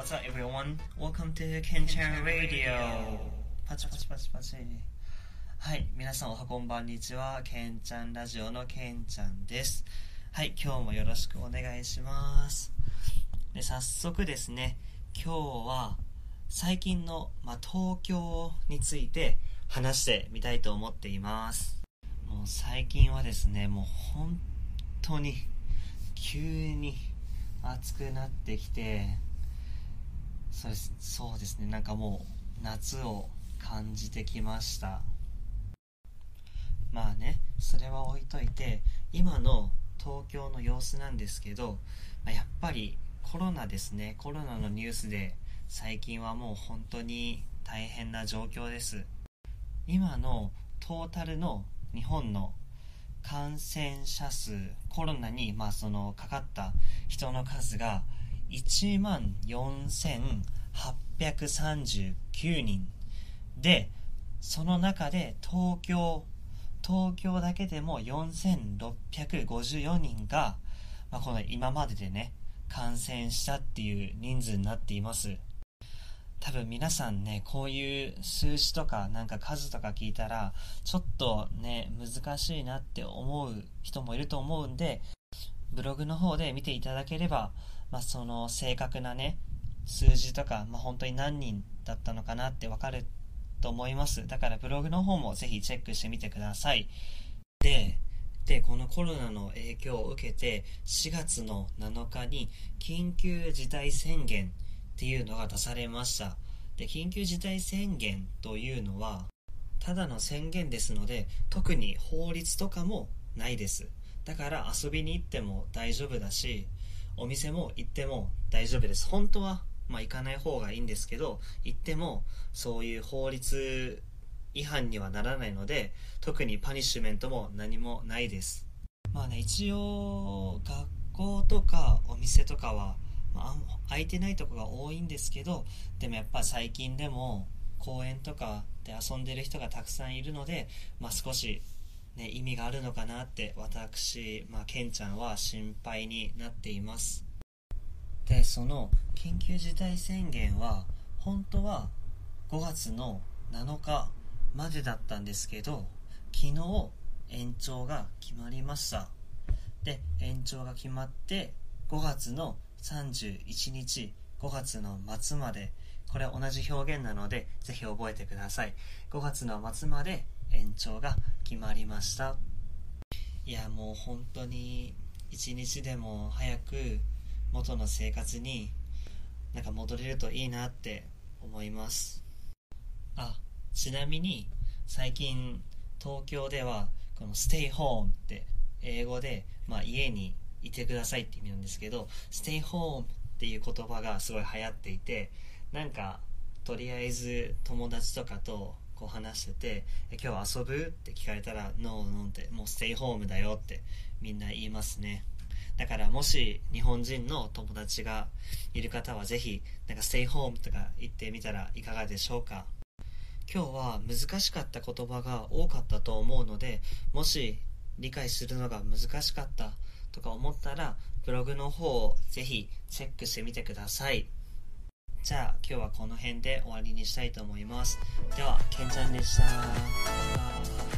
everyone? Welcome to Kenchan Radio. パチパチパチパチ。はい、皆さんおはこんばんにちは。ケンちゃんラジオのケンちゃんです。はい、今日もよろしくお願いします。で早速ですね、今日は最近の、まあ、東京について話してみたいと思っています。もう最近はですね、もう本当に急に暑くなってきて、そうですそうですね、なんかもう夏を感じてきました。まあね、それは置いといて、今の東京の様子なんですけど、やっぱりコロナですね、コロナのニュースで最近はもう本当に大変な状況です。今のトータルの日本の感染者数、コロナに、まあ、そのかかった人の数が1万4839人で、その中で東京、東京だけでも4654人が、まあ、この今まででね、感染したっていう人数になっています。多分皆さんね、こういう数字とかなんか数とか聞いたら、ちょっとね、難しいなって思う人もいると思うんで、ブログの方で見ていただければ、まあ、その正確なね、数字とか、まあ、本当に何人だったのかなってわかると思います。だからブログの方もぜひチェックしてみてください。で、で、このコロナの影響を受けて、4月の7日に緊急事態宣言っていうのが出されました。で、緊急事態宣言というのは、ただの宣言ですので、特に法律とかもないです。だから遊びに行っても大丈夫だし、お店も行っても大丈夫です。本当は、まあ、行かない方がいいんですけど、行ってもそういう法律違反にはならないので、特にパニッシュメントも何もないです。まあね、一応、学校とかお店とかは、まあ、空いてないとこが多いんですけどでもやっぱ最近でも公園とかで遊んでる人がたくさんいるので、まあ、少し、ね、意味があるのかなって私、まあ、ケンちゃんは心配になっています。でその緊急事態宣言は本当は5月の7日までだったんですけど昨日延長が決まりました。で延長が決まって5月の31日5月の末までこれ同じ表現なのでぜひ覚えてください。5月の末まで延長が決まりました。いやもう本当に一日でも早く元の生活になんか戻れるといいなって思います。あちなみに最近東京ではこのステイホームって英語で、まあ、家にいてくださいって意味なんですけど、ステイホームっていう言葉がすごい流行っていて、なんか、とりあえず友達とかとこう話してて、今日遊ぶ？って聞かれたら、ノーノーって、もうステイホームだよってみんな言いますね。だからもし日本人の友達がいる方はぜひ、なんかステイホームとか言ってみたらいかがでしょうか？今日は難しかった言葉が多かったと思うので、もし理解するのが難しかったとか思ったら、ブログの方をぜひチェックしてみてください。じゃあ今日はこの辺で終わりにしたいと思います。では、けんちゃんでした。